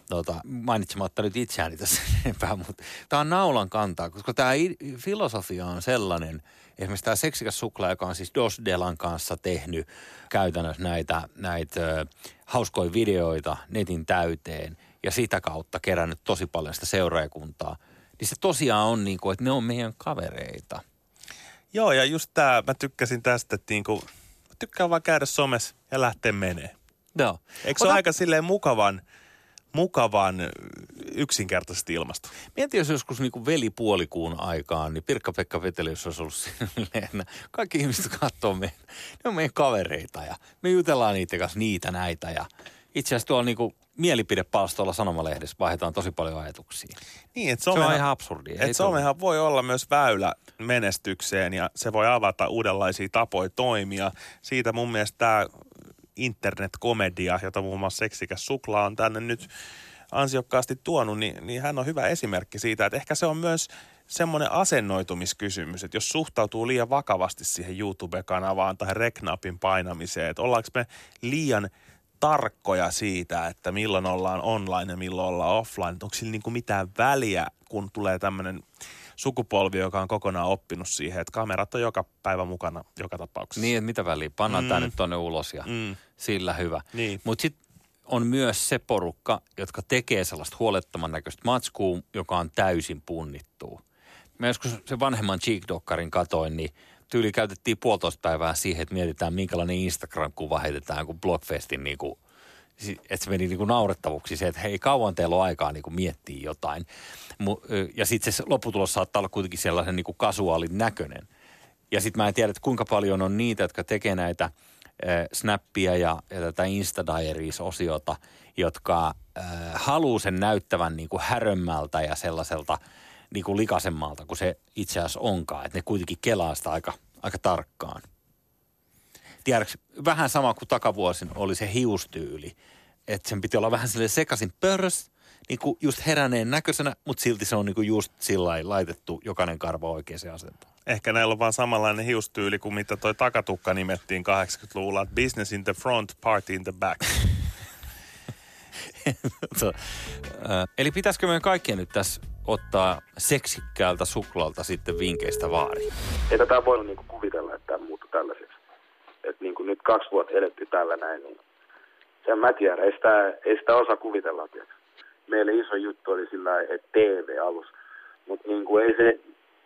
C: Tota, mainitsematta nyt itseäni tässä enempää, mutta tämä on naulan kantaa, koska tämä filosofia on sellainen, esimerkiksi tämä seksikäs suklaa, joka on siis Dos Delan kanssa tehnyt käytännössä näitä, näitä hauskoja videoita netin täyteen ja sitä kautta kerännyt tosi paljon sitä seuraajakuntaa – niin se tosiaan on niin kuin, että ne on meidän kavereita.
B: Joo, ja just tämä, mä tykkäsin tästä, että niin kuin, tykkään vaan käydä somessa ja lähteä menee.
C: Joo.
B: Eikö se Ota... ole aika silleen mukavan, mukavan yksinkertaisesti ilmastu?
C: Mietin, jos joskus niin velipuolikuun aikaan, niin Pirkka-Pekka Vetelius olisi ollut silleen, kaikki ihmiset katsoo meitä. Ne on meidän kavereita ja me jutellaan niiden kanssa niitä näitä ja itse asiassa tuolla niinku mielipidepalstolla sanomalehdessä vaihdetaan tosi paljon ajatuksia.
B: Niin, että
C: Se on
B: somehan,
C: ihan absurdi.
B: Että somehan voi olla myös väylä menestykseen ja se voi avata uudenlaisia tapoja toimia. Siitä mun mielestä tämä internetkomedia, jota muun muassa Seksikäs Suklaa on tänne nyt ansiokkaasti tuonut, niin, niin hän on hyvä esimerkki siitä, että ehkä se on myös semmoinen asennoitumiskysymys, että jos suhtautuu liian vakavasti siihen YouTube-kanavaan tai reknapin painamiseen, että ollaanko me liian tarkkoja siitä, että milloin ollaan online ja milloin ollaan offline, onko sillä niin kuin mitään väliä, kun tulee tämmöinen sukupolvi, joka on kokonaan oppinut siihen, että kamerat on joka päivä mukana joka tapauksessa.
C: Niin, että mitä väliä, pannaan mm. tämä nyt tonne ulos ja
B: Mm,
C: sillä hyvä.
B: niin.
C: Mutta sitten on myös se porukka, jotka tekee sellaista huolettoman näköistä matskua, joka on täysin punnittua. Mä joskus se vanhemman Cheek-dokkarin katoin, niin tyyli käytettiin puolitoista päivää siihen, että mietitään minkälainen Instagram-kuva heitetään, kun Blockfestin niin kuin, että se meni niin kuin naurettavuksi se, että hei kauan teillä on aikaa niin kuin miettiä jotain. Ja sitten se lopputulos saattaa olla kuitenkin sellaisen niin kuin kasuaalin näköinen. Ja sitten mä en tiedä, että kuinka paljon on niitä, jotka tekee näitä snappia ja, ja tätä Insta Diaries-osiota, jotka äh, haluaa sen näyttävän niin kuin härömmältä ja sellaiselta niin kuin likasemmalta kuin se itse asiassa onkaan. Että ne kuitenkin kelaa sitä aika, aika tarkkaan. Tiedätkö, vähän sama kuin takavuosin oli se hiustyyli. Että sen piti olla vähän sille sekaisin pörrös, niin kuin just heräneen näköisenä, mutta silti se on niin kuin just sillä laitettu jokainen karva oikeaan asentoon.
B: Ehkä näillä on vaan samanlainen hiustyyli kuin mitä toi takatukka nimettiin 80-luvulla, että business in the front, party in the back.
C: Äh, eli pitäisikö meidän kaikkien nyt tässä ottaa seksikkäältä suklaalta sitten vinkeistä vaari?
A: Ei tätä voi niinku kuvitella, että tämä muuttui tällaiseksi. Että niinku nyt kaksi vuotta eletty tällä näin, niin sen mä tiedän, ei sitä, ei sitä osaa kuvitella. Tiedätkö. Meille iso juttu oli sillä että TV-alus. Mutta niinku ei se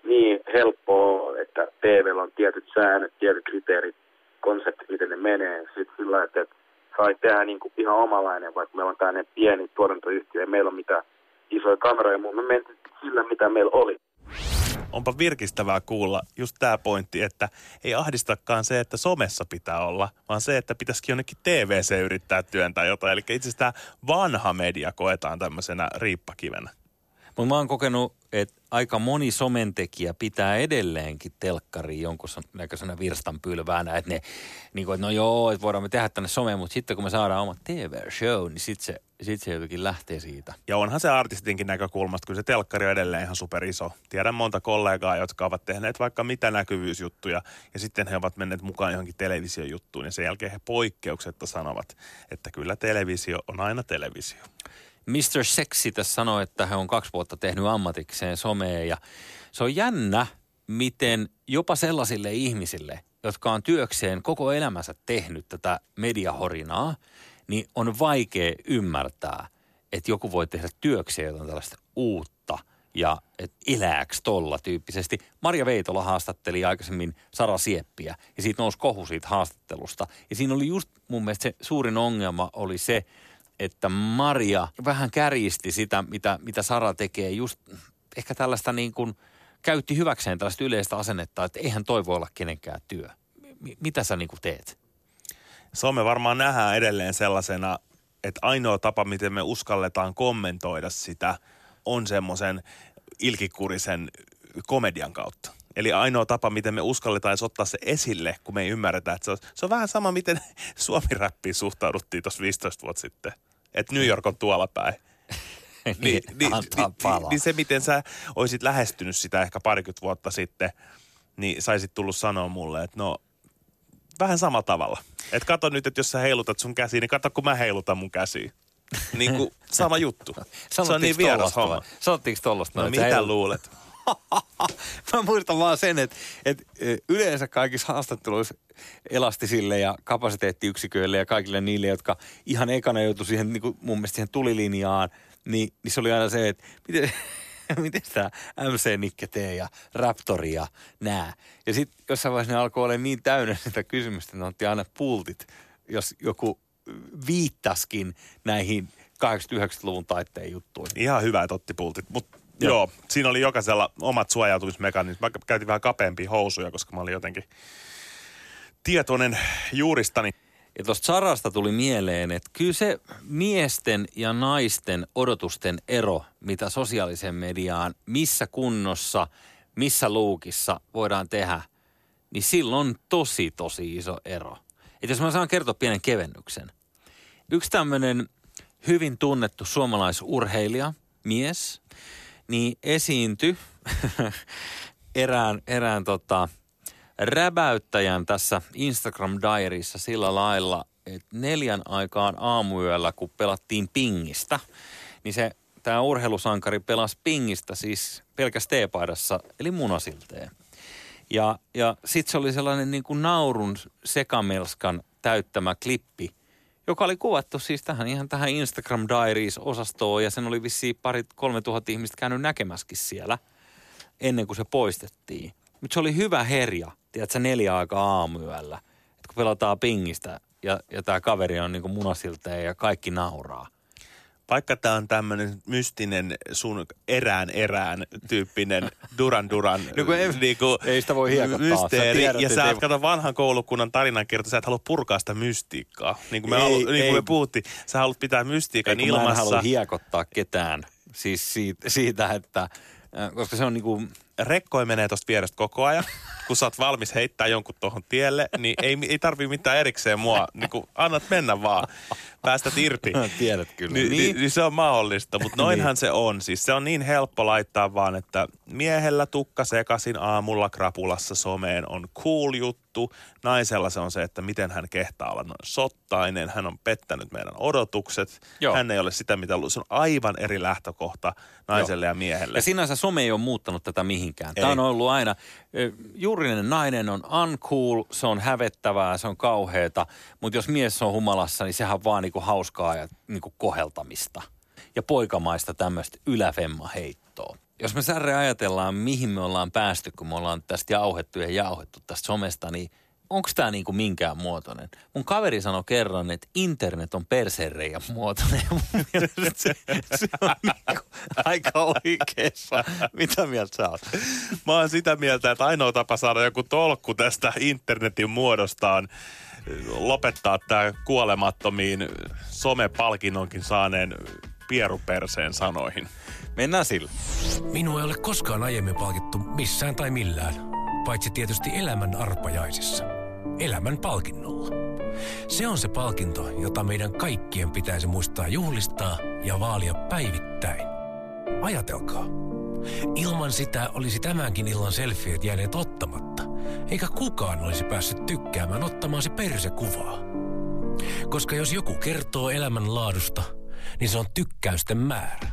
A: niin helppoa ole, että TVllä on tietyt säännöt, tietyt kriteerit, konseptit, miten ne menee. Sitten sillä että sai tehdä niinku ihan omalainen, vaikka meillä on tämmöinen pieni tuotantoyhtiö, ei meillä ole mitään isoja kameroja, mutta me mentiin sillä, mitä meillä oli.
B: Onpa virkistävää kuulla just tämä pointti, että ei ahdistakaan se, että somessa pitää olla, vaan se, että pitäisikin jonnekin TVC yrittää työntää jotain. Eli itse asiassa tämä vanha media koetaan tämmöisenä riippakivenä.
C: Mutta mä oon kokenut, että aika moni somentekijä pitää edelleenkin telkkariin jonkun näköisenä virstanpylväänä, että ne, niin kuin, että no joo, että voidaan me tehdä tänne someen, mutta sitten kun me saadaan oma TV-show, niin sitten se, sit se jotenkin lähtee siitä.
B: Ja onhan se artistinkin näkökulmasta, kun se telkkari on edelleen ihan superiso. Tiedän monta kollegaa, jotka ovat tehneet vaikka mitä näkyvyysjuttuja, ja sitten he ovat menneet mukaan johonkin televisiojuttuun, ja sen jälkeen he poikkeuksetta sanovat, että kyllä televisio on aina televisio.
C: Mr. Sexy tässä sanoi, että hän on kaksi vuotta tehnyt ammatikseen somea ja se on jännä, miten jopa sellaisille ihmisille, jotka on työkseen koko elämänsä tehnyt tätä mediahorinaa, niin on vaikea ymmärtää, että joku voi tehdä työkseen jotain tällaista uutta ja et elääks tolla tyyppisesti. Maria Veitola haastatteli aikaisemmin Sara Sieppiä ja siitä nousi kohu siitä haastattelusta. Ja siinä oli just mun mielestä se suurin ongelma oli se, että Maria vähän kärjisti sitä, mitä, mitä Sara tekee, just ehkä tällaista niin kuin, käytti hyväkseen tällaista yleistä asennetta, että eihän toi voi olla kenenkään työ. M- mitä sä niin kuin teet?
B: Some varmaan nähdään edelleen sellaisena, että ainoa tapa, miten me uskalletaan kommentoida sitä, on semmoisen ilkikurisen komedian kautta. Eli ainoa tapa, miten me uskalletaan edes ottaa se esille, kun me ei ymmärretä, että se on, se on vähän sama, miten suomi-räppiin suhtauduttiin tuossa 15 vuotta sitten. Että New York on tuolla päin. Niin, niin, niin,
C: palaa.
B: niin se, miten sä olisit lähestynyt sitä ehkä parikymmentä vuotta sitten, niin saisit tullut sanoa mulle, että no vähän samalla tavalla. Että kato nyt, että jos sä heilutat sun käsiä, niin kato kun mä heilutan mun käsiä. Niin kuin sama juttu. se on niin vieras homma.
C: Sanottiinko tollasta?
B: No
C: sä
B: mitä
C: heilut-
B: luulet?
C: Mä muistan vaan sen, että, että yleensä kaikissa haastatteluissa elastisille ja kapasiteettiyksiköille ja kaikille niille, jotka ihan ekana joutu siihen niin kuin mun mielestä siihen tulilinjaan, niin, niin se oli aina se, että miten, miten tämä MC-Nikke tee ja Raptori ja nää. Ja sitten jossain vaiheessa ne alkoi olla niin täynnä sitä kysymystä, että ne otti aina pultit, jos joku viittaskin näihin 80-90-luvun taitteen juttuihin.
B: Ihan hyvä, että otti pultit. Mutta
C: Joo.
B: joo. siinä oli jokaisella omat suojautumismekanismit. Mä käytin vähän kapeampia housuja, koska mä olin jotenkin tietoinen juuristani.
C: Ja tuosta Sarasta tuli mieleen, että kyllä se miesten ja naisten odotusten ero, mitä sosiaaliseen mediaan, missä kunnossa, missä luukissa voidaan tehdä, niin silloin on tosi, tosi iso ero. Et jos mä saan kertoa pienen kevennyksen. Yksi tämmöinen hyvin tunnettu suomalaisurheilija, mies, niin esiintyi erään, erään tota, räbäyttäjän tässä Instagram Diaryssa sillä lailla, että neljän aikaan aamuyöllä, kun pelattiin pingistä, niin se tämä urheilusankari pelasi pingistä siis pelkästään teepaidassa, eli munasilteen. Ja, ja sitten se oli sellainen niin kuin naurun sekamelskan täyttämä klippi, joka oli kuvattu siis tähän ihan tähän Instagram Diaries-osastoon ja sen oli vissiin parit kolme tuhatta ihmistä käynyt näkemäskin siellä ennen kuin se poistettiin. Mutta se oli hyvä herja, tiedätkö, neljä aikaa aamuyöllä, että kun pelataan pingistä ja, ja tämä kaveri on niin kuin munasilteen ja kaikki nauraa –
B: vaikka tämä on tämmöinen mystinen sun erään erään tyyppinen Duran Duran
C: no ei, niinku,
B: ei
C: sitä voi
B: mysteeri. Tiedät, ja sä kato vanhan koulukunnan tarinankerta, sä et halua purkaa sitä mystiikkaa. Niin kuin me, ei, halu, niin kuin me puhuttiin, sä haluat pitää mystiikan
C: ei,
B: ilmassa. Mä
C: en halua hiekottaa ketään. Siis siitä, siitä että koska se on niinku...
B: Rekkoi menee tuosta vierestä koko ajan. Kun sä oot valmis heittää jonkun tuohon tielle, niin ei, ei tarvii mitään erikseen mua. Niin kun annat mennä vaan. Päästät irti.
C: Tiedät kyllä.
B: Ni, niin. Ni, niin se on mahdollista, mutta noinhan niin. se on. Siis se on niin helppo laittaa vaan, että miehellä tukka sekasin aamulla krapulassa someen on cool juttu. Naisella se on se, että miten hän kehtaa olla noin sottainen. Hän on pettänyt meidän odotukset. Joo. Hän ei ole sitä, mitä Se on aivan eri lähtökohta naiselle Joo. ja miehelle.
C: Ja sinänsä some ei ole muuttanut tätä mihinkään. Ei. Tämä on ollut aina, juurinen nainen on uncool, se on hävettävää, se on kauheeta. Mutta jos mies on humalassa, niin sehän on vaan niinku hauskaa ja niinku koheltamista. Ja poikamaista tämmöistä yläfemma heittoa. Jos me särre ajatellaan, mihin me ollaan päästy, kun me ollaan tästä jauhettu ja jauhettu tästä somesta, niin onko tämä niinku minkään muotoinen? Mun kaveri sanoi kerran, että internet on persereijän muotoinen. Mun se, se on niinku aika oikeassa. Mitä mieltä sä oot?
B: Mä oon sitä mieltä, että ainoa tapa saada joku tolkku tästä internetin muodostaan lopettaa tämä kuolemattomiin somepalkinnonkin saaneen pieruperseen sanoihin.
C: Mennään sillä.
E: Minua ei ole koskaan aiemmin palkittu missään tai millään, paitsi tietysti elämän arpajaisissa. Elämän palkinnolla. Se on se palkinto, jota meidän kaikkien pitäisi muistaa juhlistaa ja vaalia päivittäin. Ajatelkaa. Ilman sitä olisi tämänkin illan selfieet jääneet ottamatta, eikä kukaan olisi päässyt tykkäämään ottamaasi persekuvaa. Koska jos joku kertoo elämän laadusta, niin se on tykkäysten määrä.